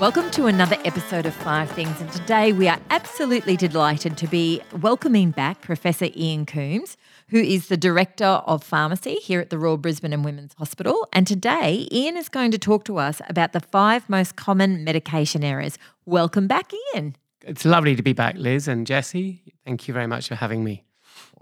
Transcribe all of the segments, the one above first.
Welcome to another episode of Five Things, and today we are absolutely delighted to be welcoming back Professor Ian Coombes, who is the Director of Pharmacy here at the Royal Brisbane and Women's Hospital. And today, Ian is going to talk to us about the five most common medication errors. Welcome back, Ian. It's lovely to be back, Liz and Jesse. Thank you very much for having me.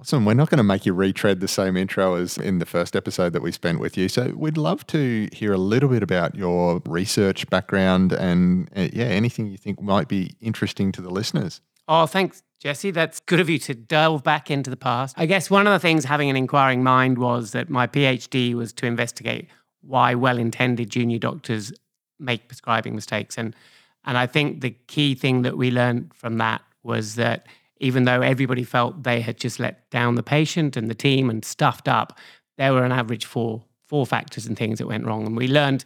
Awesome. We're not going to make you retread the same intro as in the first episode that we spent with you. So we'd love to hear a little bit about your research background and, uh, yeah, anything you think might be interesting to the listeners. Oh, thanks, Jesse. That's good of you to delve back into the past. I guess one of the things having an inquiring mind was that my PhD was to investigate why well intended junior doctors make prescribing mistakes. And, and I think the key thing that we learned from that was that even though everybody felt they had just let down the patient and the team and stuffed up, there were an average four four factors and things that went wrong. And we learned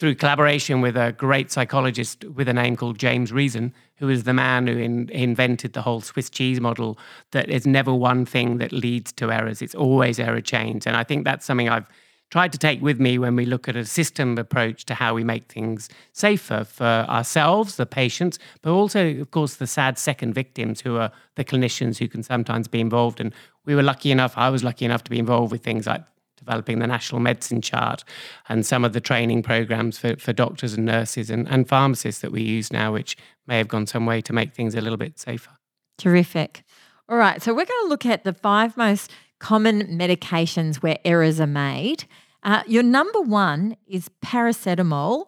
through collaboration with a great psychologist with a name called James Reason, who is the man who in, invented the whole Swiss cheese model, that it's never one thing that leads to errors. It's always error chains. And I think that's something I've tried to take with me when we look at a system approach to how we make things safer for ourselves, the patients, but also, of course, the sad second victims who are the clinicians who can sometimes be involved. And we were lucky enough, I was lucky enough to be involved with things like developing the national medicine chart and some of the training programs for, for doctors and nurses and, and pharmacists that we use now, which may have gone some way to make things a little bit safer. Terrific. All right, so we're going to look at the five most common medications where errors are made. Uh, your number one is paracetamol,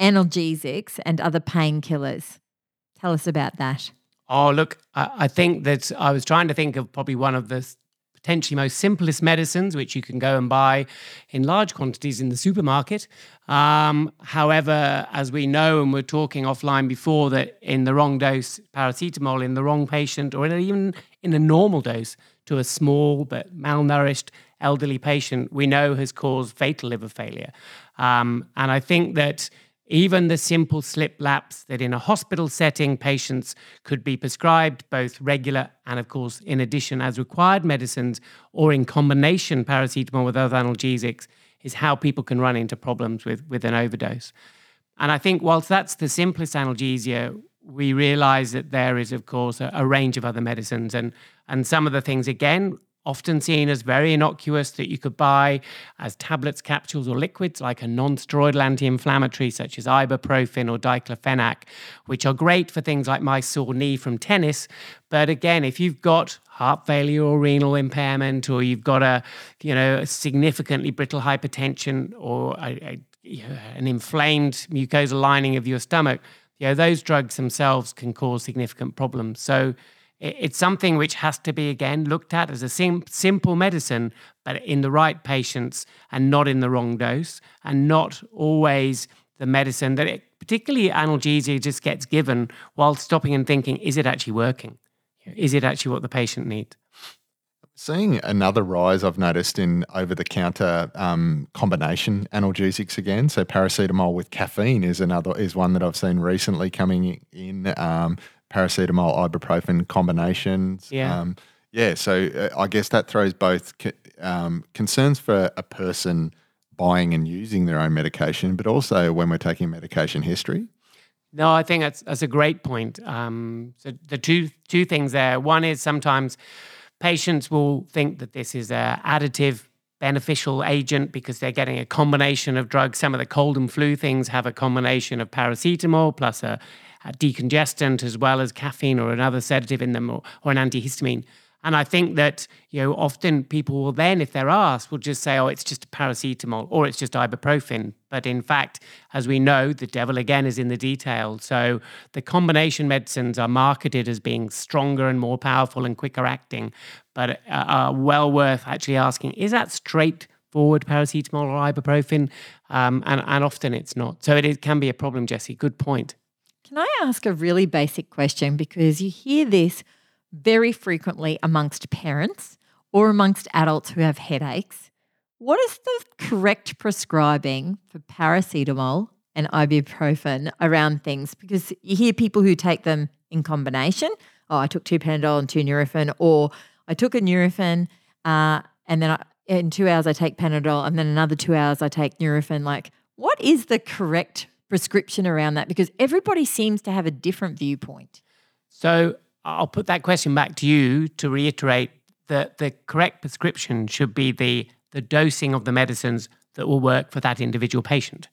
analgesics, and other painkillers. Tell us about that. Oh, look, I, I think that I was trying to think of probably one of the potentially most simplest medicines, which you can go and buy in large quantities in the supermarket. Um, however, as we know, and we're talking offline before, that in the wrong dose, paracetamol in the wrong patient, or even in a normal dose to a small but malnourished elderly patient, we know has caused fatal liver failure. Um, and I think that even the simple slip laps that in a hospital setting patients could be prescribed both regular and, of course, in addition as required medicines or in combination paracetamol with other analgesics is how people can run into problems with, with an overdose. And I think, whilst that's the simplest analgesia, we realize that there is, of course, a, a range of other medicines. And, and some of the things, again, often seen as very innocuous that you could buy as tablets, capsules, or liquids, like a non steroidal anti inflammatory such as ibuprofen or diclofenac, which are great for things like my sore knee from tennis. But again, if you've got heart failure or renal impairment, or you've got a, you know, a significantly brittle hypertension or a, a, an inflamed mucosal lining of your stomach, you know, those drugs themselves can cause significant problems. So it's something which has to be, again, looked at as a sim- simple medicine, but in the right patients and not in the wrong dose, and not always the medicine that, it, particularly analgesia, just gets given while stopping and thinking, is it actually working? Is it actually what the patient needs? Seeing another rise I've noticed in over the counter um, combination analgesics again. So paracetamol with caffeine is another is one that I've seen recently coming in. Um, paracetamol ibuprofen combinations. Yeah. Um, yeah. So uh, I guess that throws both um, concerns for a person buying and using their own medication, but also when we're taking medication history. No, I think that's that's a great point. Um, so the two two things there. One is sometimes patients will think that this is a additive beneficial agent because they're getting a combination of drugs. Some of the cold and flu things have a combination of paracetamol plus a, a decongestant as well as caffeine or another sedative in them or, or an antihistamine. And I think that, you know, often people will then, if they're asked, will just say, oh, it's just paracetamol or it's just ibuprofen. But in fact, as we know, the devil again is in the detail. So the combination medicines are marketed as being stronger and more powerful and quicker acting, but uh, are well worth actually asking, is that straightforward paracetamol or ibuprofen? Um, and, and often it's not. So it can be a problem, Jesse. Good point. Can I ask a really basic question? Because you hear this very frequently amongst parents or amongst adults who have headaches. What is the correct prescribing for paracetamol and ibuprofen around things? Because you hear people who take them in combination. Oh, I took two Panadol and two Nurofen, or I took a Nurofen uh, and then I, in two hours I take Panadol, and then another two hours I take Nurofen. Like, what is the correct prescription around that? Because everybody seems to have a different viewpoint. So I'll put that question back to you to reiterate that the correct prescription should be the, the dosing of the medicines that will work for that individual patient.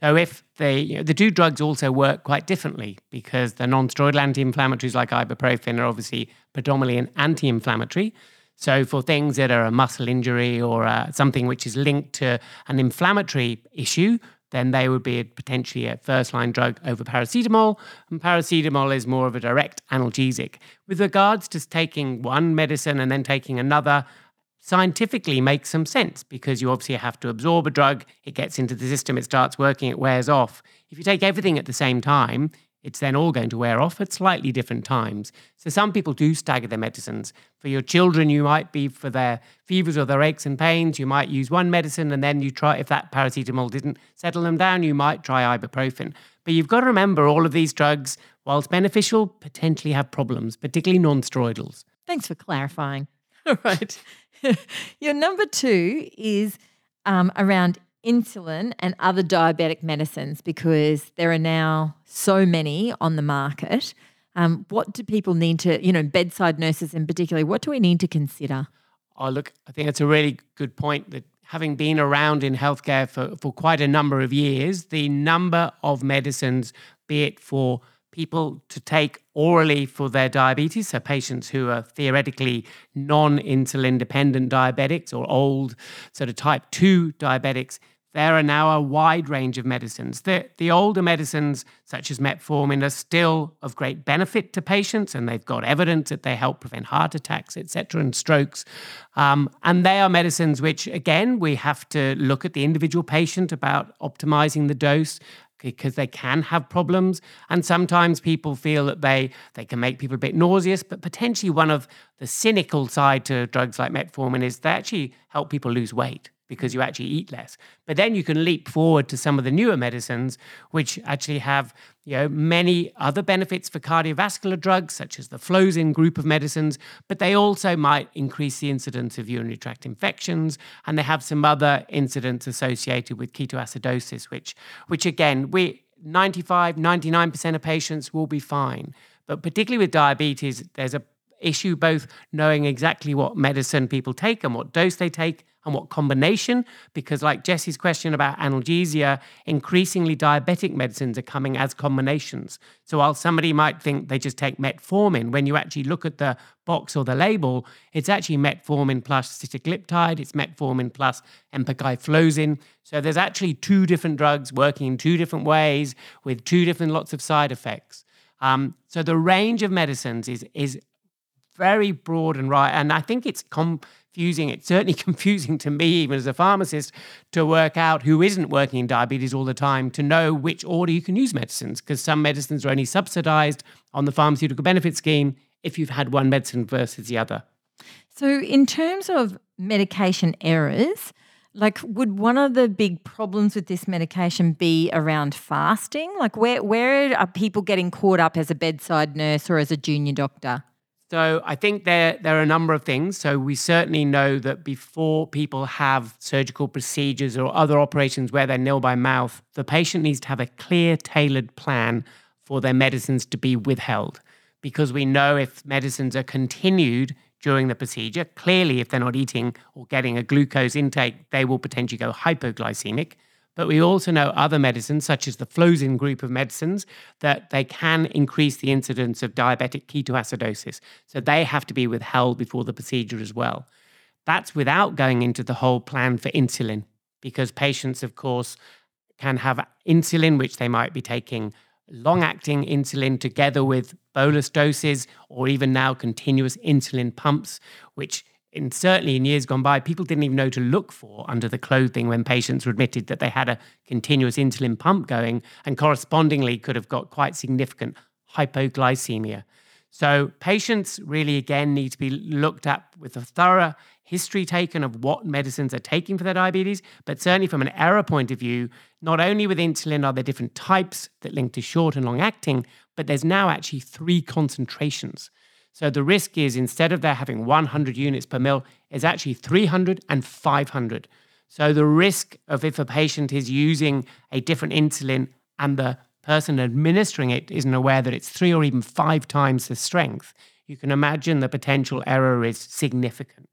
So if they, you know, the two drugs also work quite differently because the non-steroidal anti-inflammatories like ibuprofen are obviously predominantly an anti-inflammatory. So for things that are a muscle injury or uh, something which is linked to an inflammatory issue, then they would be potentially a first line drug over paracetamol. And paracetamol is more of a direct analgesic. With regards to taking one medicine and then taking another, scientifically makes some sense because you obviously have to absorb a drug, it gets into the system, it starts working, it wears off. If you take everything at the same time, it's then all going to wear off at slightly different times. So some people do stagger their medicines. For your children, you might be for their fevers or their aches and pains, you might use one medicine and then you try, if that paracetamol didn't settle them down, you might try ibuprofen. But you've got to remember all of these drugs, whilst beneficial, potentially have problems, particularly non-steroidals. Thanks for clarifying. All right. Your number two is um, around insulin and other diabetic medicines because there are now so many on the market. Um, what do people need to, you know, bedside nurses in particular, what do we need to consider? Oh, look, I think it's a really good point that having been around in healthcare for, for quite a number of years, the number of medicines, be it for people to take orally for their diabetes, so patients who are theoretically non insulin dependent diabetics or old sort of type 2 diabetics, there are now a wide range of medicines. The, the older medicines, such as metformin, are still of great benefit to patients, and they've got evidence that they help prevent heart attacks, etc., and strokes. Um, and they are medicines which, again, we have to look at the individual patient about optimizing the dose because they can have problems and sometimes people feel that they they can make people a bit nauseous but potentially one of the cynical side to drugs like metformin is they actually help people lose weight because you actually eat less. But then you can leap forward to some of the newer medicines, which actually have you know many other benefits for cardiovascular drugs, such as the Flozin group of medicines. But they also might increase the incidence of urinary tract infections, and they have some other incidents associated with ketoacidosis, which which again we 95, 99% of patients will be fine. But particularly with diabetes, there's a issue both knowing exactly what medicine people take and what dose they take and what combination, because like Jesse's question about analgesia, increasingly diabetic medicines are coming as combinations. So while somebody might think they just take metformin, when you actually look at the box or the label, it's actually metformin plus sitagliptin, it's metformin plus empagliflozin. So there's actually two different drugs working in two different ways with two different lots of side effects. Um, so the range of medicines is is very broad and right, and I think it's confusing. It's certainly confusing to me, even as a pharmacist, to work out who isn't working in diabetes all the time to know which order you can use medicines, because some medicines are only subsidized on the pharmaceutical benefit scheme if you've had one medicine versus the other. So, in terms of medication errors, like would one of the big problems with this medication be around fasting? Like where where are people getting caught up as a bedside nurse or as a junior doctor? So I think there there are a number of things. So we certainly know that before people have surgical procedures or other operations where they're nil by mouth, the patient needs to have a clear, tailored plan for their medicines to be withheld. Because we know if medicines are continued during the procedure, clearly if they're not eating or getting a glucose intake, they will potentially go hypoglycemic. But we also know other medicines, such as the Flozin group of medicines, that they can increase the incidence of diabetic ketoacidosis. So they have to be withheld before the procedure as well. That's without going into the whole plan for insulin, because patients, of course, can have insulin, which they might be taking long acting insulin together with bolus doses, or even now continuous insulin pumps, which in certainly in years gone by, people didn't even know to look for under the clothing when patients were admitted that they had a continuous insulin pump going and correspondingly could have got quite significant hypoglycemia. So patients really again need to be looked at with a thorough history taken of what medicines are taking for their diabetes, but certainly from an error point of view, not only with insulin are there different types that link to short and long acting, but there's now actually three concentrations. So the risk is instead of there having 100 units per mil, is actually 300 and 500. So the risk of if a patient is using a different insulin and the person administering it isn't aware that it's three or even five times the strength, you can imagine the potential error is significant.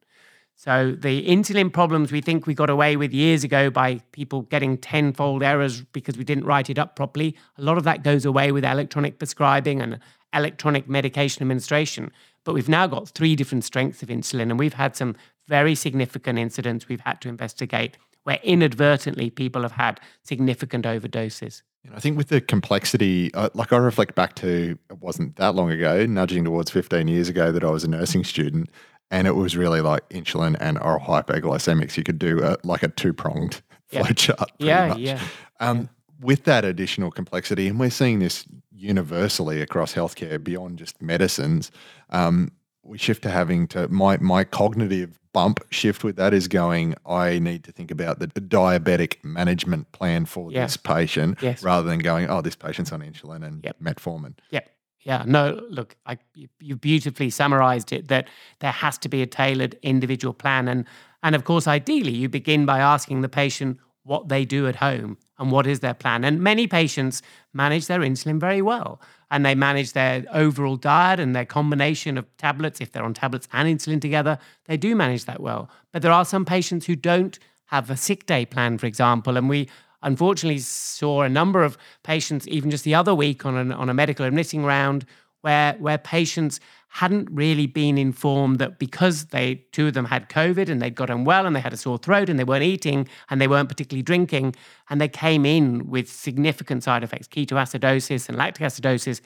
So the insulin problems we think we got away with years ago by people getting tenfold errors because we didn't write it up properly. A lot of that goes away with electronic prescribing and electronic medication administration. But we've now got three different strengths of insulin, and we've had some very significant incidents we've had to investigate where inadvertently people have had significant overdoses. I think with the complexity, uh, like I reflect back to it wasn't that long ago, nudging towards 15 years ago, that I was a nursing student and it was really like insulin and oral hypoglycemics. You could do a, like a two pronged yeah. flow chart. Yeah, much. yeah. Um, yeah. With that additional complexity, and we're seeing this universally across healthcare beyond just medicines, um, we shift to having to my my cognitive bump shift with that is going. I need to think about the diabetic management plan for yeah. this patient yes. rather than going, oh, this patient's on insulin and yep. metformin. Yep. Yeah, no, look, I, you beautifully summarized it that there has to be a tailored individual plan. And, and of course, ideally, you begin by asking the patient what they do at home and what is their plan. And many patients manage their insulin very well and they manage their overall diet and their combination of tablets, if they're on tablets and insulin together, they do manage that well. But there are some patients who don't have a sick day plan, for example, and we unfortunately saw a number of patients, even just the other week on, an, on a medical admitting round, where, where patients hadn't really been informed that because they two of them had COVID and they'd got unwell and they had a sore throat and they weren't eating and they weren't particularly drinking, and they came in with significant side effects, ketoacidosis and lactic acidosis,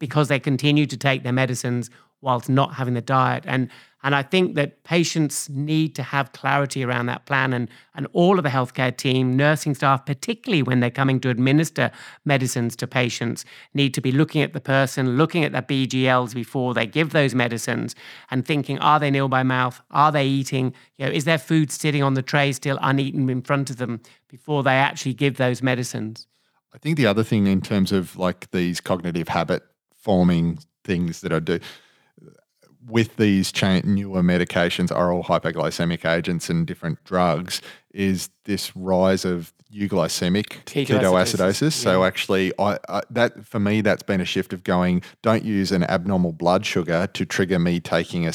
because they continued to take their medicines whilst not having the diet. And and I think that patients need to have clarity around that plan and and all of the healthcare team, nursing staff, particularly when they're coming to administer medicines to patients, need to be looking at the person, looking at their BGLs before they give those medicines and thinking, are they nil by mouth? Are they eating? You know, is their food sitting on the tray still uneaten in front of them before they actually give those medicines? I think the other thing in terms of like these cognitive habit forming things that I do with these cha- newer medications, oral hypoglycemic agents, and different drugs, is this rise of euglycemic ketoacidosis. ketoacidosis. Yeah. So actually, I, I, that for me, that's been a shift of going. Don't use an abnormal blood sugar to trigger me taking a,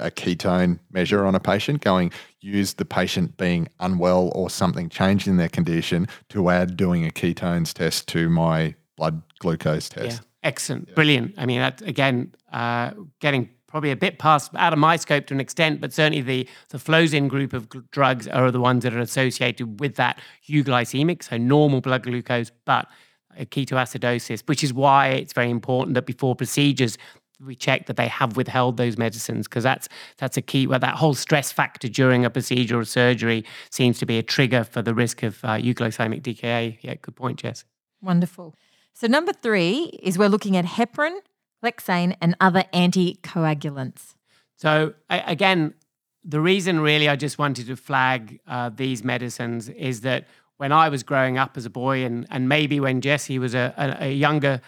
a ketone measure on a patient. Going use the patient being unwell or something changed in their condition to add doing a ketones test to my blood glucose test. Yeah. Excellent, yeah. brilliant. I mean, that again, uh, getting probably a bit past out of my scope to an extent, but certainly the the Flozin group of drugs are the ones that are associated with that euglycemic, so normal blood glucose, but a ketoacidosis, which is why it's very important that before procedures we check that they have withheld those medicines because that's that's a key. Well, that whole stress factor during a procedure or surgery seems to be a trigger for the risk of uh, euglycemic DKA. Yeah, good point, Jess. Wonderful. So number three is we're looking at heparin, Clexane, and other anticoagulants. So, again, the reason really I just wanted to flag uh, these medicines is that when I was growing up as a boy, and, and maybe when Jesse was a, a, a younger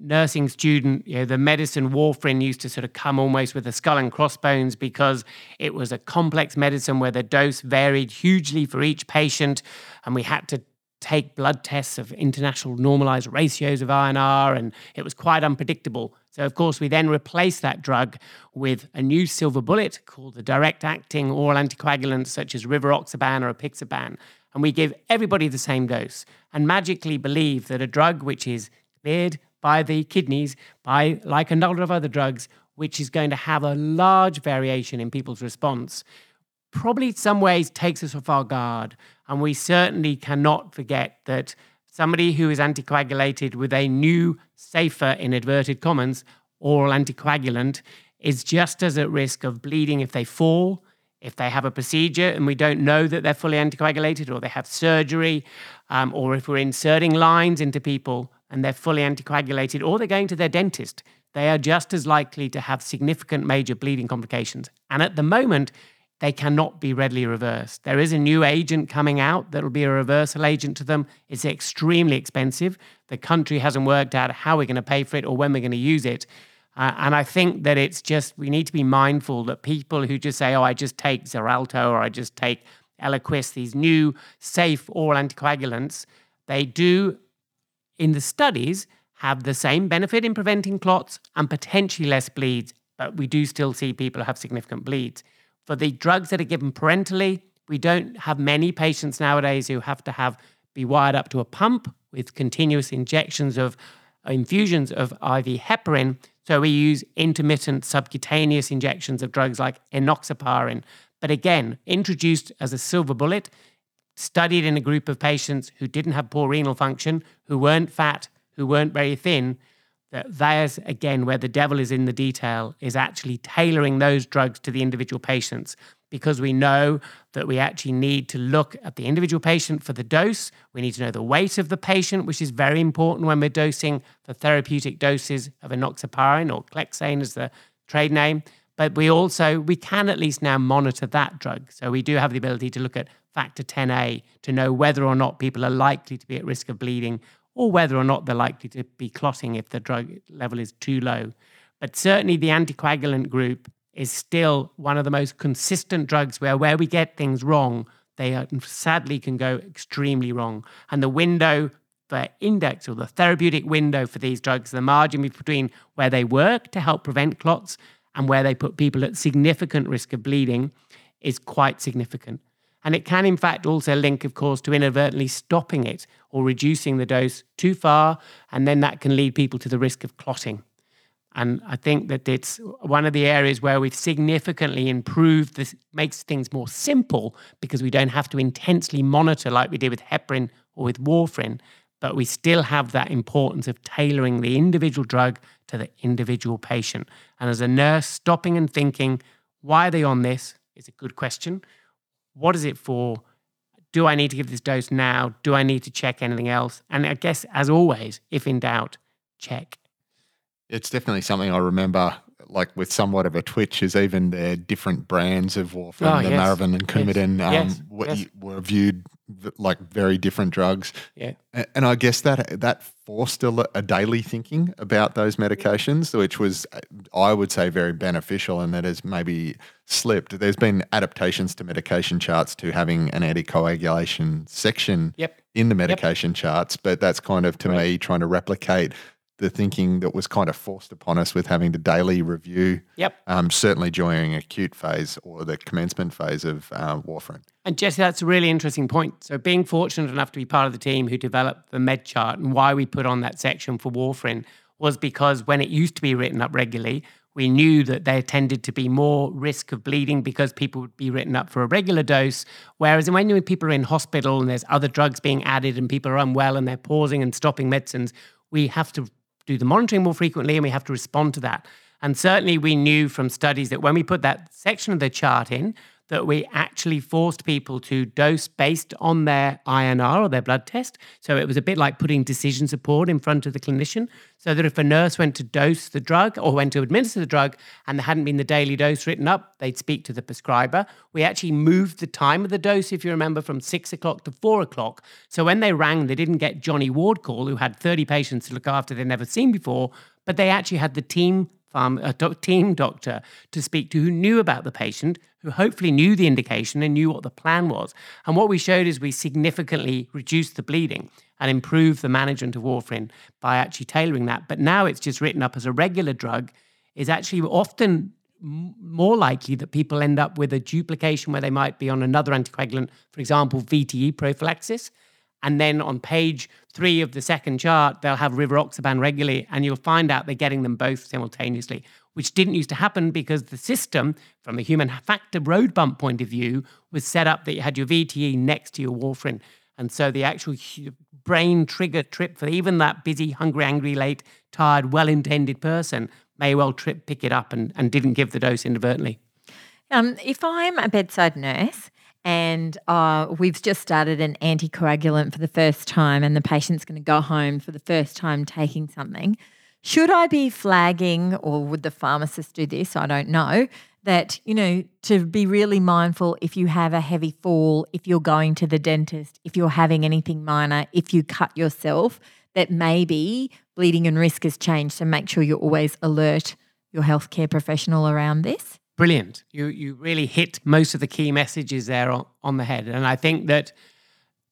nursing student, you know, the medicine warfarin used to sort of come almost with a skull and crossbones because it was a complex medicine where the dose varied hugely for each patient, and we had to take blood tests of international normalized ratios of INR, and it was quite unpredictable. So, of course, we then replaced that drug with a new silver bullet called the direct acting oral anticoagulant, such as rivaroxaban or apixaban. and we give everybody the same dose and magically believe that a drug which is cleared by the kidneys, by like a number of other drugs, which is going to have a large variation in people's response, probably in some ways takes us off our guard. And we certainly cannot forget that somebody who is anticoagulated with a new, safer, in inverted commas, oral anticoagulant is just as at risk of bleeding if they fall, if they have a procedure and we don't know that they're fully anticoagulated, or they have surgery, um, or if we're inserting lines into people and they're fully anticoagulated, or they're going to their dentist, they are just as likely to have significant major bleeding complications. And at the moment, they cannot be readily reversed. There is a new agent coming out that will be a reversal agent to them. It's extremely expensive. The country hasn't worked out how we're going to pay for it or when we're going to use it. Uh, and I think that it's just, we need to be mindful that people who just say, oh, I just take Xarelto or I just take Eliquis, these new safe oral anticoagulants, they do, in the studies, have the same benefit in preventing clots and potentially less bleeds, but we do still see people who have significant bleeds. For the drugs that are given parentally, we don't have many patients nowadays who have to have be wired up to a pump with continuous injections of infusions of IV heparin. So we use intermittent subcutaneous injections of drugs like enoxaparin. But again, introduced as a silver bullet, studied in a group of patients who didn't have poor renal function, who weren't fat, who weren't very thin. That there's again where the devil is in the detail is actually tailoring those drugs to the individual patients because we know that we actually need to look at the individual patient for the dose. We need to know the weight of the patient, which is very important when we're dosing for therapeutic doses of enoxaparin or clexane as the trade name. But we also we can at least now monitor that drug. So we do have the ability to look at factor 10A to know whether or not people are likely to be at risk of bleeding or whether or not they're likely to be clotting if the drug level is too low. But certainly the anticoagulant group is still one of the most consistent drugs where where we get things wrong, they are, sadly can go extremely wrong. And the window for index or the therapeutic window for these drugs, the margin between where they work to help prevent clots and where they put people at significant risk of bleeding is quite significant. And it can, in fact, also link, of course, to inadvertently stopping it or reducing the dose too far. And then that can lead people to the risk of clotting. And I think that it's one of the areas where we've significantly improved this, makes things more simple because we don't have to intensely monitor like we did with heparin or with warfarin, but we still have that importance of tailoring the individual drug to the individual patient. And as a nurse, stopping and thinking, why are they on this is a good question. What is it for? Do I need to give this dose now? Do I need to check anything else? And I guess, as always, if in doubt, check. It's definitely something I remember, like with somewhat of a twitch, is even the different brands of warfarin, Oh, the yes. Marevan and Coumadin, um, Yes. were, Yes. were viewed like very different drugs. Yeah. And I guess that that forced a, a daily thinking about those medications, which was, I would say, very beneficial, and that has maybe slipped. There's been adaptations to medication charts to having an anticoagulation section Yep. in the medication charts, but that's kind of to me trying to replicate the thinking that was kind of forced upon us with having to daily review. Yep. Um, certainly during acute phase or the commencement phase of uh, warfarin. And Jesse, that's a really interesting point. So, being fortunate enough to be part of the team who developed the med chart and why we put on that section for warfarin was because when it used to be written up regularly, we knew that there tended to be more risk of bleeding because people would be written up for a regular dose. Whereas when people are in hospital and there's other drugs being added and people are unwell and they're pausing and stopping medicines, we have to do the monitoring more frequently and we have to respond to that. And certainly we knew from studies that when we put that section of the chart in, that we actually forced people to dose based on their INR or their blood test. So it was a bit like putting decision support in front of the clinician, so that if a nurse went to dose the drug or went to administer the drug and there hadn't been the daily dose written up, they'd speak to the prescriber. We actually moved the time of the dose, if you remember, from six o'clock to four o'clock. So when they rang, they didn't get Johnny Ward call, who had 30 patients to look after they'd never seen before, but they actually had the team a doc, team doctor to speak to who knew about the patient, who hopefully knew the indication and knew what the plan was. And what we showed is we significantly reduced the bleeding and improved the management of warfarin by actually tailoring that. But now it's just written up as a regular drug, is actually often more likely that people end up with a duplication where they might be on another anticoagulant, for example, VTE prophylaxis. And then on page three of the second chart, they'll have rivaroxaban regularly, and you'll find out they're getting them both simultaneously, which didn't used to happen because the system, from a human factor road bump point of view, was set up that you had your VTE next to your warfarin. And so the actual brain trigger trip for even that busy, hungry, angry, late, tired, well intended person may well trip, pick it up and, and didn't give the dose inadvertently. Um, if I'm a bedside nurse and uh, we've just started an anticoagulant for the first time and the patient's going to go home for the first time taking something, should I be flagging or would the pharmacist do this? I don't know. That, you know, to be really mindful if you have a heavy fall, if you're going to the dentist, if you're having anything minor, if you cut yourself, that maybe bleeding and risk has changed. So make sure you're always alert your healthcare professional around this. Brilliant. You you really hit most of the key messages there on, on the head, and I think that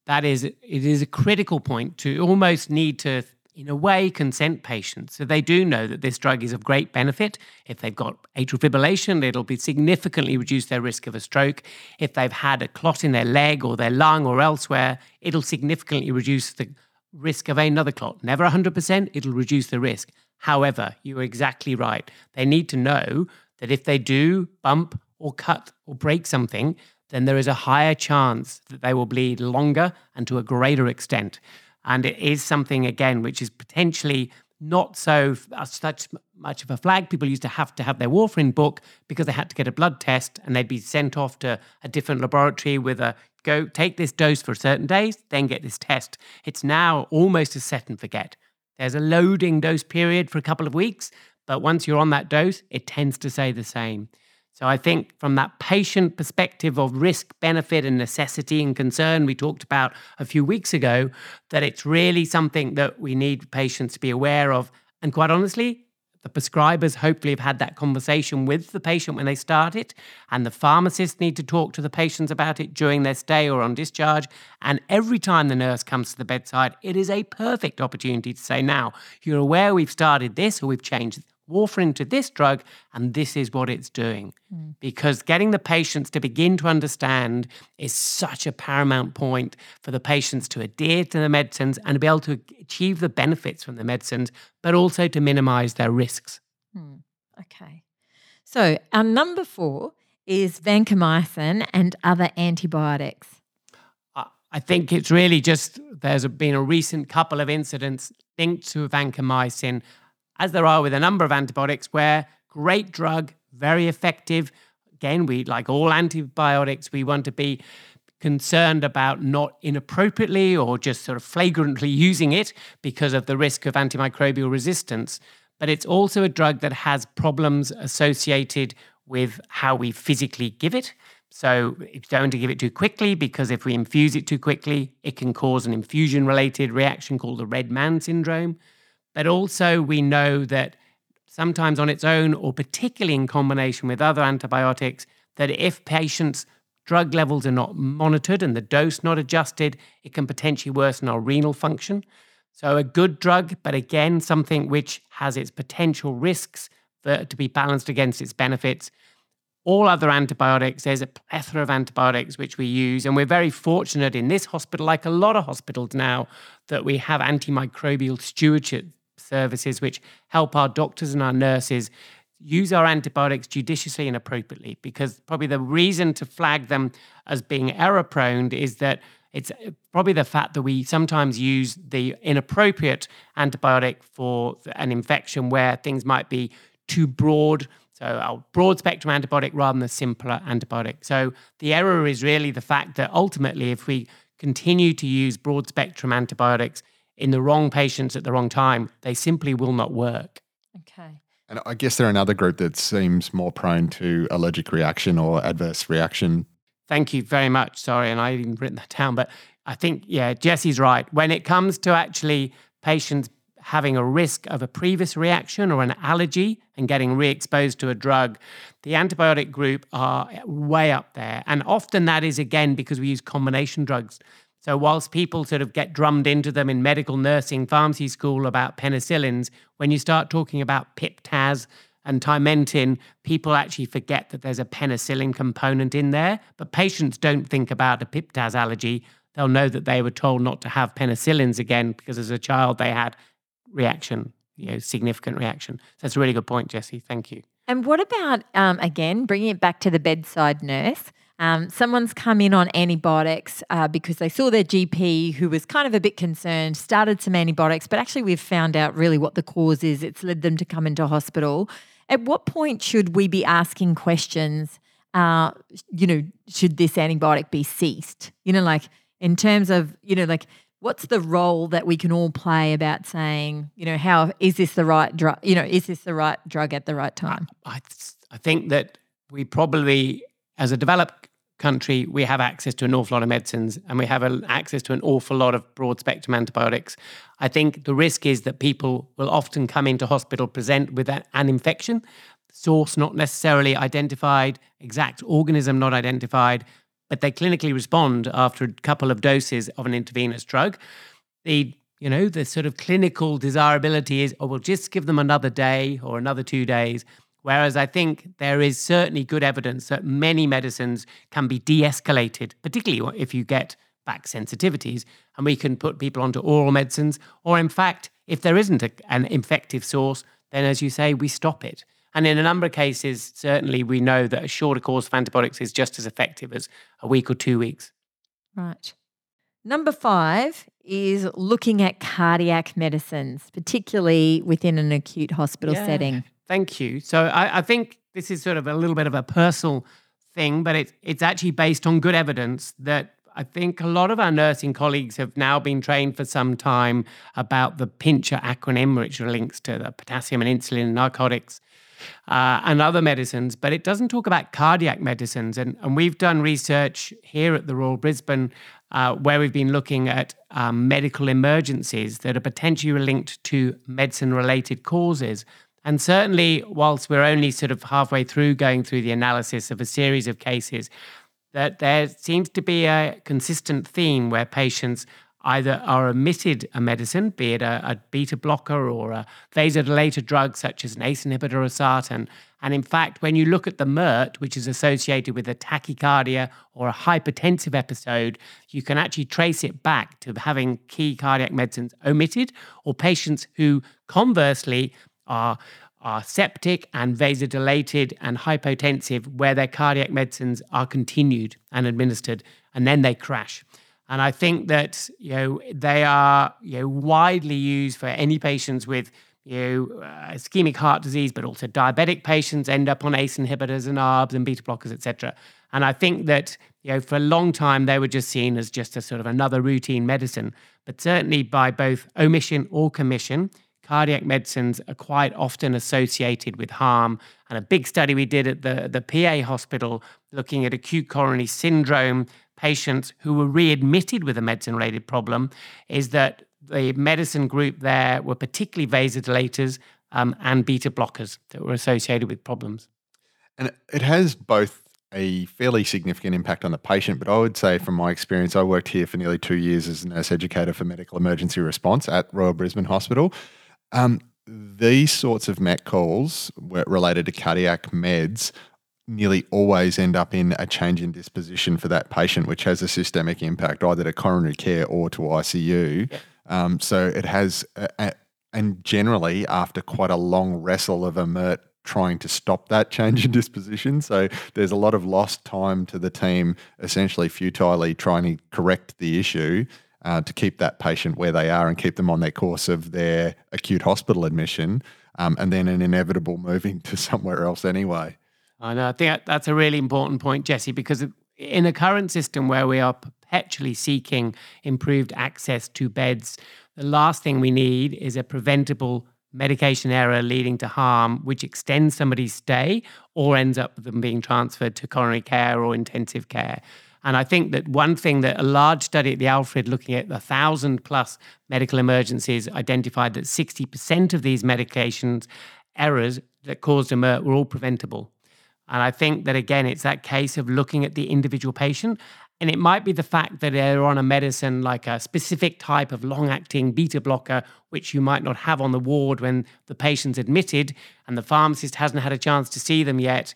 that is it is a critical point to almost need to in a way consent patients so they do know that this drug is of great benefit if they've got atrial fibrillation it'll be significantly reduce their risk of a stroke if they've had a clot in their leg or their lung or elsewhere it'll significantly reduce the risk of another clot. Never 100%, it'll reduce the risk. However, you're exactly right. They need to know that if they do bump or cut or break something, then there is a higher chance that they will bleed longer and to a greater extent. And it is something, again, which is potentially not so uh, such much of a flag. People used to have to have their warfarin book because they had to get a blood test and they'd be sent off to a different laboratory with a go take this dose for certain days, then get this test. It's now almost a set and forget. There's a loading dose period for a couple of weeks, but once you're on that dose, it tends to say the same. So I think from that patient perspective of risk, benefit, and necessity and concern we talked about a few weeks ago, that it's really something that we need patients to be aware of. And quite honestly, the prescribers hopefully have had that conversation with the patient when they start it, and the pharmacists need to talk to the patients about it during their stay or on discharge. And every time the nurse comes to the bedside, it is a perfect opportunity to say, Now, you're aware we've started this or we've changed warfarin to this drug, and this is what it's doing. Mm. Because getting the patients to begin to understand is such a paramount point for the patients to adhere to the medicines and to be able to achieve the benefits from the medicines, but also to minimize their risks. Mm. Okay. So, our number four is vancomycin and other antibiotics. I think it's really just there's been a recent couple of incidents linked to vancomycin as there are with a number of antibiotics, where great drug, very effective. Again, we like all antibiotics, we want to be concerned about not inappropriately or just sort of flagrantly using it because of the risk of antimicrobial resistance. But it's also a drug that has problems associated with how we physically give it. So you don't to give it too quickly because if we infuse it too quickly, it can cause an infusion related reaction called the red man syndrome. But also, we know that sometimes on its own, or particularly in combination with other antibiotics, that if patients' drug levels are not monitored and the dose not adjusted, it can potentially worsen our renal function. So, a good drug, but again, something which has its potential risks for, to be balanced against its benefits. All other antibiotics, there's a plethora of antibiotics which we use. And we're very fortunate in this hospital, like a lot of hospitals now, that we have antimicrobial stewardship services which help our doctors and our nurses use our antibiotics judiciously and appropriately because probably the reason to flag them as being error prone is that it's uh, probably the fact that we sometimes use the inappropriate antibiotic for an infection where things might be too broad. So, a broad spectrum antibiotic rather than a simpler antibiotic. So, the error is really the fact that ultimately, if we continue to use broad spectrum antibiotics, in the wrong patients at the wrong time, they simply will not work. Okay. And I guess they're another group that seems more prone to allergic reaction or adverse reaction. Thank you very much. Sorry, and I didn't written that down, but I think yeah, Jesse's right. When it comes to actually patients having a risk of a previous reaction or an allergy and getting re-exposed to a drug, the antibiotic group are way up there. And often that is again because we use combination drugs. So, whilst people sort of get drummed into them in medical nursing, pharmacy school about penicillins, when you start talking about Pip/Taz and Timentin, people actually forget that there's a penicillin component in there, but patients don't think about a piptaz allergy. They'll know that they were told not to have penicillins again because as a child they had reaction, you know, significant reaction. So that's a really good point, Jesse. Thank you. And what about, um, again, bringing it back to the bedside nurse? Um, someone's come in on antibiotics uh, because they saw their GP who was kind of a bit concerned, started some antibiotics, but actually we've found out really what the cause is. It's led them to come into hospital. At what point should we be asking questions? Uh, you know, should this antibiotic be ceased? You know, like in terms of, you know, like what's the role that we can all play about saying, you know, how is this the right drug? You know, is this the right drug at the right time? I, I think that we probably, as a developed country, we have access to an awful lot of medicines and we have a, access to an awful lot of broad spectrum antibiotics. I think the risk is that people will often come into hospital present with an infection, source not necessarily identified, exact organism not identified, but they clinically respond after a couple of doses of an intravenous drug. The you know the sort of clinical desirability is, oh, we'll just give them another day or another two days. Whereas I think there is certainly good evidence that many medicines can be de escalated, particularly if you get back sensitivities, and we can put people onto oral medicines. Or, in fact, if there isn't a, an infective source, then as you say, we stop it. And in a number of cases, certainly we know that a shorter course of antibiotics is just as effective as a week or two weeks. Right. Number five is looking at cardiac medicines, particularly within an acute hospital Yeah. setting. Thank you. So I, I think this is sort of a little bit of a personal thing, but it's it's actually based on good evidence that I think a lot of our nursing colleagues have now been trained for some time about the PINCHER acronym, which links to the potassium and insulin and narcotics uh, and other medicines, but it doesn't talk about cardiac medicines. And, and we've done research here at the Royal Brisbane uh, where we've been looking at um, medical emergencies that are potentially linked to medicine related causes. And certainly, whilst we're only sort of halfway through going through the analysis of a series of cases, that there seems to be a consistent theme where patients either are omitted a medicine, be it a, a beta blocker or a vasodilator drug such as an ACE inhibitor or sartan. And in fact, when you look at the MERT, which is associated with a tachycardia or a hypertensive episode, you can actually trace it back to having key cardiac medicines omitted or patients who conversely are are septic and vasodilated and hypotensive, where their cardiac medicines are continued and administered, and then they crash. And I think that you know they are you know widely used for any patients with you know uh, ischemic heart disease, but also diabetic patients end up on ACE inhibitors and ARBs and beta blockers, etc. And I think that you know for a long time they were just seen as just a sort of another routine medicine, but certainly by both omission or commission, cardiac medicines are quite often associated with harm. And a big study we did at the, the PA hospital looking at acute coronary syndrome patients who were readmitted with a medicine related problem is that the medicine group there were particularly vasodilators um, and beta blockers that were associated with problems. And it- it has both a fairly significant impact on the patient, but I would say from my experience, I worked here for nearly two years as a nurse educator for medical emergency response at Royal Brisbane Hospital. Um, these sorts of MET calls related to cardiac meds nearly always end up in a change in disposition for that patient, which has a systemic impact either to coronary care or to ICU. Um, so it has, a, a, and generally after quite a long wrestle of a MERT trying to stop that change in disposition. So there's a lot of lost time to the team, essentially futilely trying to correct the issue. Uh, to keep that patient where they are and keep them on their course of their acute hospital admission, um, and then an inevitable moving to somewhere else anyway. I know. I think that's a really important point, Jesse, because in a current system where we are perpetually seeking improved access to beds, the last thing we need is a preventable medication error leading to harm, which extends somebody's stay or ends up them being transferred to coronary care or intensive care. And I think that one thing that a large study at the Alfred looking at a thousand plus medical emergencies identified that 60% of these medications errors that caused MERT were all preventable. And I think that, again, it's that case of looking at the individual patient. And it might be the fact that they're on a medicine like a specific type of long acting beta blocker, which you might not have on the ward when the patient's admitted and the pharmacist hasn't had a chance to see them yet.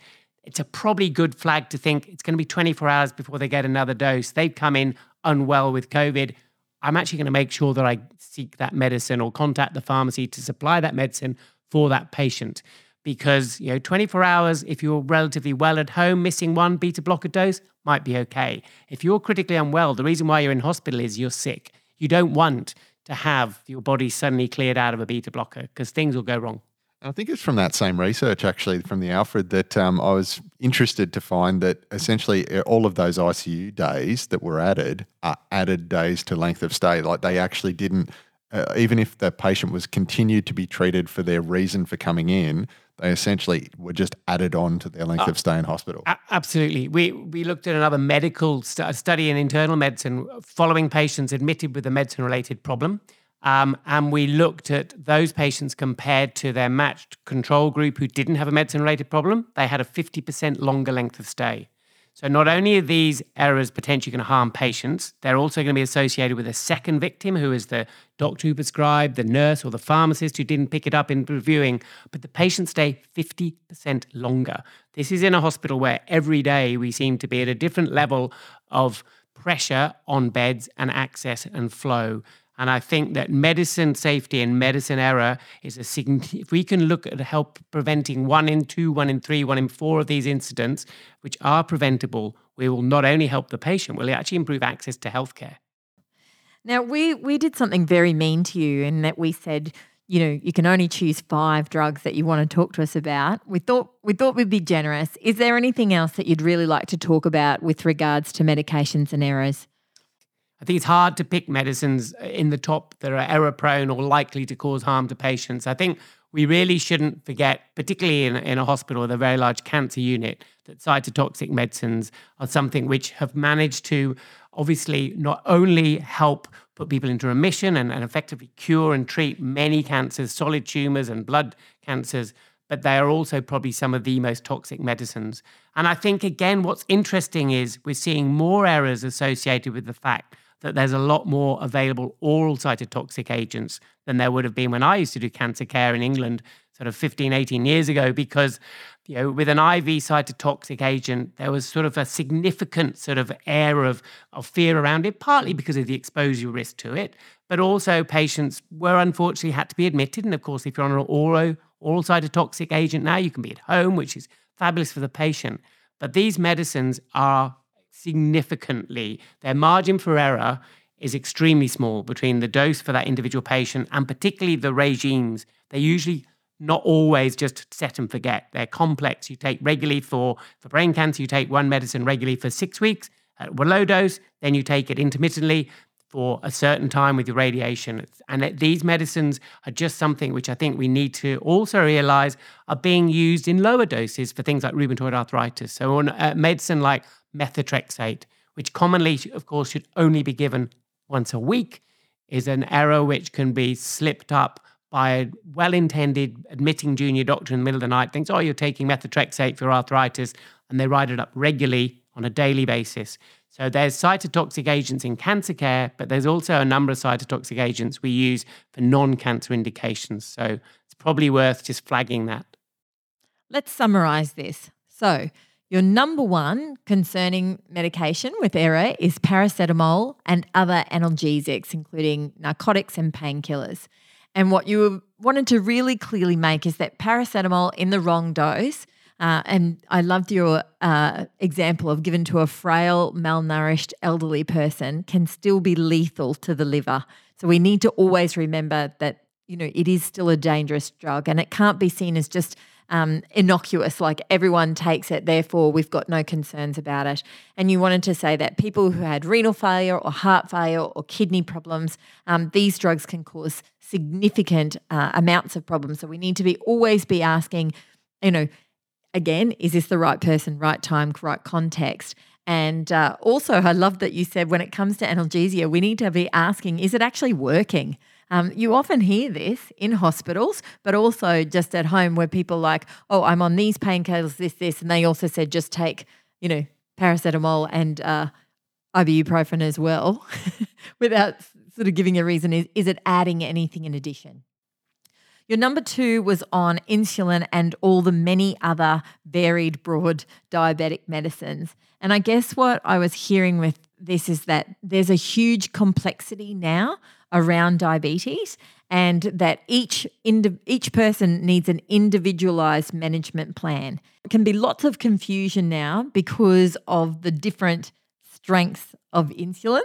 It's a probably good flag to think it's going to be 24 hours before they get another dose. They've come in unwell with COVID. I'm actually going to make sure that I seek that medicine or contact the pharmacy to supply that medicine for that patient because you know 24 hours if you're relatively well at home missing one beta blocker dose might be okay if you're critically unwell the reason why you're in hospital is you're sick you don't want to have your body suddenly cleared out of a beta blocker because things will go wrong I think it's from that same research, actually, from the Alfred, that um, I was interested to find that essentially uh, all of those ICU days that were added are added days to length of stay. Like they actually didn't, uh, even if the patient was continued to be treated for their reason for coming in, they essentially were just added on to their length uh, of stay in hospital. Absolutely. We, we looked at another medical st- study in internal medicine following patients admitted with a medicine related problem. Um, and we looked at those patients compared to their matched control group who didn't have a medicine related problem. They had a 50% longer length of stay. So not only are these errors potentially going to harm patients, they're also going to be associated with a second victim who is the doctor who prescribed, the nurse or the pharmacist who didn't pick it up in reviewing, but the patients stay 50% longer. This is in a hospital where every day we seem to be at a different level of pressure on beds and access and flow. And I think that medicine safety and medicine error is a significant, if we can look at help preventing one in two, one in three, one in four of these incidents, which are preventable, we will not only help the patient, we'll actually improve access to healthcare. Now, we, we did something very mean to you in that we said, you know, you can only choose five drugs that you want to talk to us about. We thought we thought we'd be generous. Is there anything else that you'd really like to talk about with regards to medications and errors? I think it's hard to pick medicines uh, in the top that are error prone or likely to cause harm to patients. I think we really shouldn't forget, particularly in, in a hospital with a very large cancer unit, that cytotoxic medicines are something which have managed to obviously not only help put people into remission and, and effectively cure and treat many cancers, solid tumors and blood cancers, but they are also probably some of the most toxic medicines. And I think, again, what's interesting is we're seeing more errors associated with the fact that there's a lot more available oral cytotoxic agents than there would have been when I used to do cancer care in England sort of 15, 18 years ago, because you know, with an IV cytotoxic agent, there was sort of a significant sort of air of, of fear around it, partly because of the exposure risk to it, but also patients were unfortunately had to be admitted. And of course, if you're on an oral, oral cytotoxic agent now, you can be at home, which is fabulous for the patient. But these medicines are significantly. Their margin for error is extremely small between the dose for that individual patient and particularly the regimes. They're usually not always just set and forget. They're complex. You take regularly for, for brain cancer, you take one medicine regularly for six weeks at a low dose, then you take it intermittently for a certain time with your radiation. And these medicines are just something which I think we need to also realize are being used in lower doses for things like rheumatoid arthritis. So, on a medicine like methotrexate, which commonly, of course, should only be given once a week, is an error which can be slipped up by a well intended admitting junior doctor in the middle of the night, thinks, oh, you're taking methotrexate for arthritis, and they write it up regularly on a daily basis. So there's cytotoxic agents in cancer care, but there's also a number of cytotoxic agents we use for non-cancer indications. So it's probably worth just flagging that. Let's summarize this. So your number one concerning medication with error is paracetamol and other analgesics, including narcotics and painkillers. And what you wanted to really clearly make is that paracetamol in the wrong dose uh, and I loved your uh, example of given to a frail, malnourished elderly person can still be lethal to the liver. So we need to always remember that you know it is still a dangerous drug, and it can't be seen as just um, innocuous, like everyone takes it, therefore we've got no concerns about it. And you wanted to say that people who had renal failure or heart failure or kidney problems, um, these drugs can cause significant uh, amounts of problems. So we need to be always be asking, you know, again, is this the right person, right time, right context? And uh, also, I love that you said when it comes to analgesia, we need to be asking, is it actually working? Um, you often hear this in hospitals, but also just at home where people like, oh, I'm on these painkillers, this, this. And they also said just take, you know, paracetamol and uh, ibuprofen as well without sort of giving a reason. Is, is it adding anything in addition? Your number two was on insulin and all the many other varied, broad diabetic medicines. And I guess what I was hearing with this is that there's a huge complexity now around diabetes and that each indi- each person needs an individualized management plan. It can be lots of confusion now because of the different strengths of insulin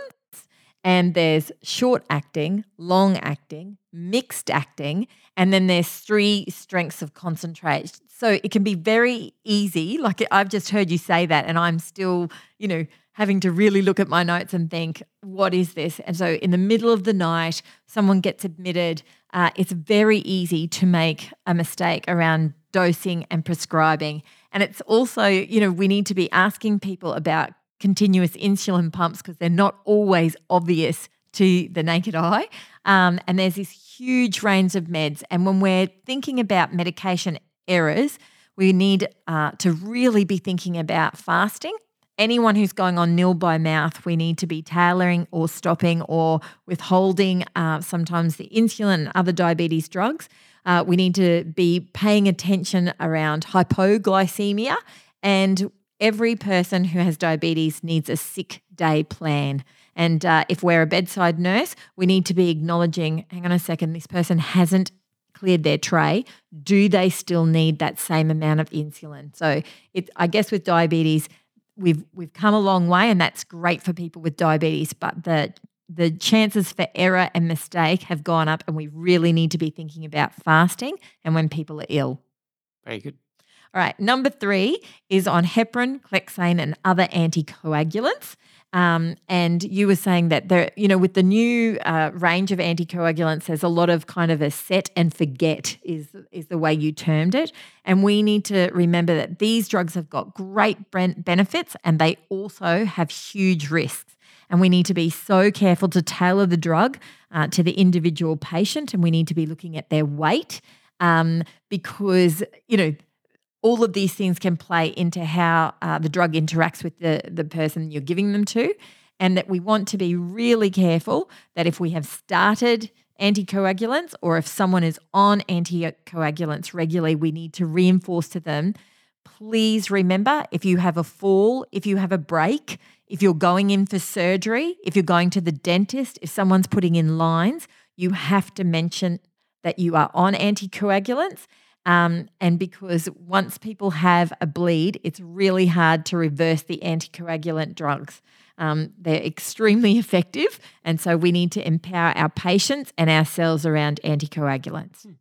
and there's short acting, long acting, mixed acting, and then there's three strengths of concentrate. So it can be very easy. Like I've just heard you say that, and I'm still, you know, having to really look at my notes and think, what is this? And so in the middle of the night, someone gets admitted. Uh, it's very easy to make a mistake around dosing and prescribing. And it's also, you know, we need to be asking people about continuous insulin pumps because they're not always obvious to the naked eye. Um, and there's this huge range of meds. And when we're thinking about medication errors, we need uh, to really be thinking about fasting. Anyone who's going on nil by mouth, we need to be tailoring or stopping or withholding uh, sometimes the insulin and other diabetes drugs. Uh, we need to be paying attention around hypoglycemia and every person who has diabetes needs a sick day plan. And uh, if we're a bedside nurse, we need to be acknowledging hang on a second, this person hasn't cleared their tray. Do they still need that same amount of insulin? So, it, I guess with diabetes, we've we've come a long way, and that's great for people with diabetes. But the the chances for error and mistake have gone up, and we really need to be thinking about fasting and when people are ill. Very good. All right, number three is on heparin, clexane, and other anticoagulants. Um, and you were saying that there, you know, with the new uh, range of anticoagulants, there's a lot of kind of a set and forget is is the way you termed it. And we need to remember that these drugs have got great benefits, and they also have huge risks. And we need to be so careful to tailor the drug uh, to the individual patient, and we need to be looking at their weight um, because you know all of these things can play into how uh, the drug interacts with the, the person you're giving them to. And that we want to be really careful that if we have started anticoagulants or if someone is on anticoagulants regularly, we need to reinforce to them please remember if you have a fall, if you have a break, if you're going in for surgery, if you're going to the dentist, if someone's putting in lines, you have to mention that you are on anticoagulants um, and because once people have a bleed, it's really hard to reverse the anticoagulant drugs. Um, they're extremely effective. And so we need to empower our patients and ourselves around anticoagulants. Hmm.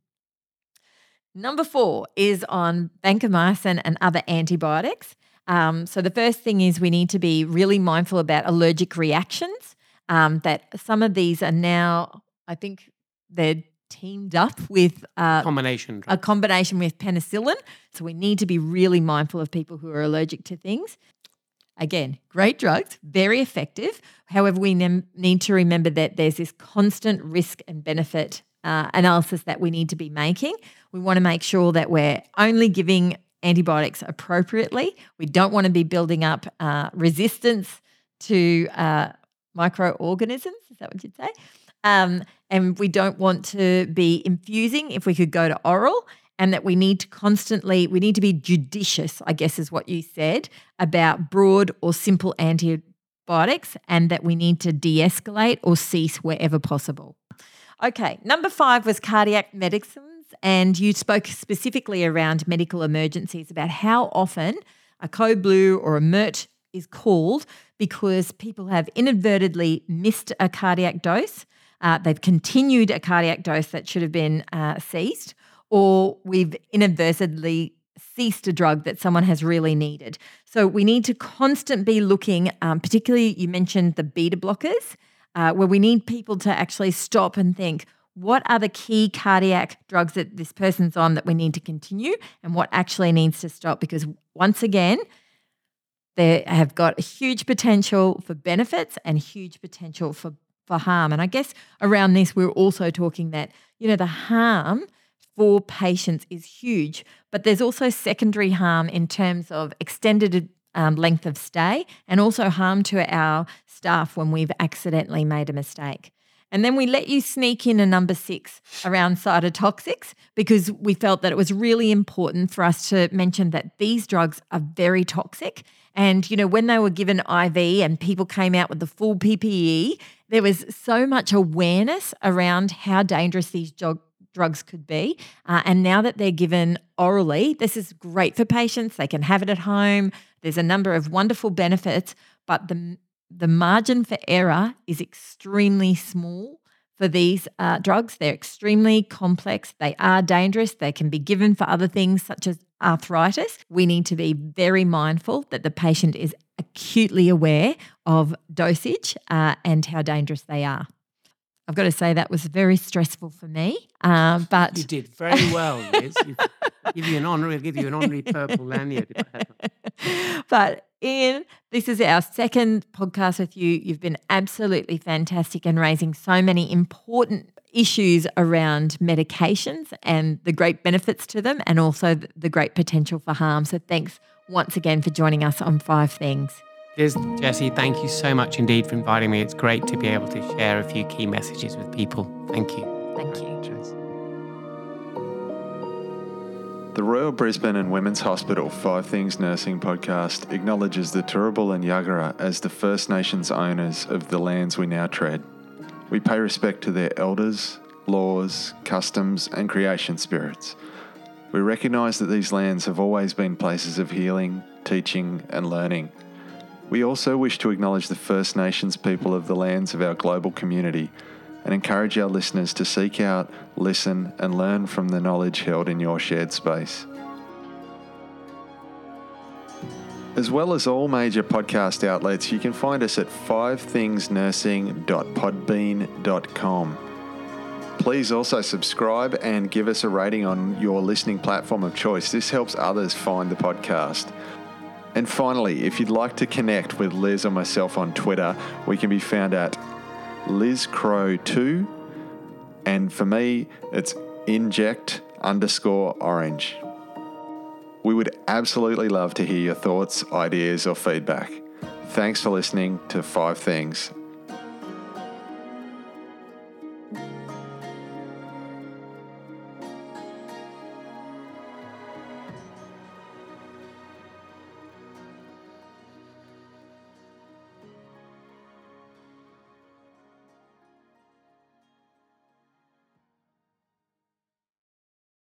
Number four is on vancomycin and other antibiotics. Um, so the first thing is we need to be really mindful about allergic reactions. Um, that some of these are now, I think they're teamed up with uh, combination a combination with penicillin. So we need to be really mindful of people who are allergic to things. Again, great drugs, very effective. However, we ne- need to remember that there's this constant risk and benefit uh, analysis that we need to be making. We want to make sure that we're only giving antibiotics appropriately. We don't want to be building up uh, resistance to uh, microorganisms. Is that what you'd say? Um, and we don't want to be infusing if we could go to oral and that we need to constantly we need to be judicious i guess is what you said about broad or simple antibiotics and that we need to de-escalate or cease wherever possible. Okay number five was cardiac medicines and you spoke specifically around medical emergencies about how often a code blue or a MERT is called because people have inadvertently missed a cardiac dose uh, they've continued a cardiac dose that should have been uh, ceased, or we've inadvertently ceased a drug that someone has really needed. So we need to constantly be looking, um, particularly you mentioned the beta blockers, uh, where we need people to actually stop and think, what are the key cardiac drugs that this person's on that we need to continue and what actually needs to stop? Because once again, they have got huge potential for benefits and huge potential for for harm. And I guess around this, we're also talking that, you know, the harm for patients is huge, but there's also secondary harm in terms of extended um, length of stay and also harm to our staff when we've accidentally made a mistake. And then we let you sneak in a number six around cytotoxics because we felt that it was really important for us to mention that these drugs are very toxic. And, you know, when they were given IV and people came out with the full PPE, there was so much awareness around how dangerous these drugs could be. Uh, and now that they're given orally, this is great for patients. They can have it at home. There's a number of wonderful benefits, but the the margin for error is extremely small for these uh, drugs. They're extremely complex. They are dangerous. They can be given for other things such as arthritis. We need to be very mindful that the patient is acutely aware of dosage uh, and how dangerous they are. I've got to say that was very stressful for me, uh, but you did very well, Liz. give you an honorary, give you an honorary purple lanyard. but Ian, this is our second podcast with you. You've been absolutely fantastic in raising so many important issues around medications and the great benefits to them, and also the great potential for harm. So, thanks once again for joining us on Five Things. Liz, Jesse, thank you so much indeed for inviting me. It's great to be able to share a few key messages with people. Thank you. Thank you. The Royal Brisbane and Women's Hospital Five Things Nursing podcast acknowledges the Turrbal and Yagara as the First Nations owners of the lands we now tread. We pay respect to their elders, laws, customs, and creation spirits. We recognise that these lands have always been places of healing, teaching, and learning. We also wish to acknowledge the First Nations people of the lands of our global community and encourage our listeners to seek out, listen, and learn from the knowledge held in your shared space. As well as all major podcast outlets, you can find us at fivethingsnursing.podbean.com. Please also subscribe and give us a rating on your listening platform of choice. This helps others find the podcast. And finally, if you'd like to connect with Liz or myself on Twitter, we can be found at Liz Crowe 2. And for me, it's inject underscore orange. We would absolutely love to hear your thoughts, ideas, or feedback. Thanks for listening to Five Things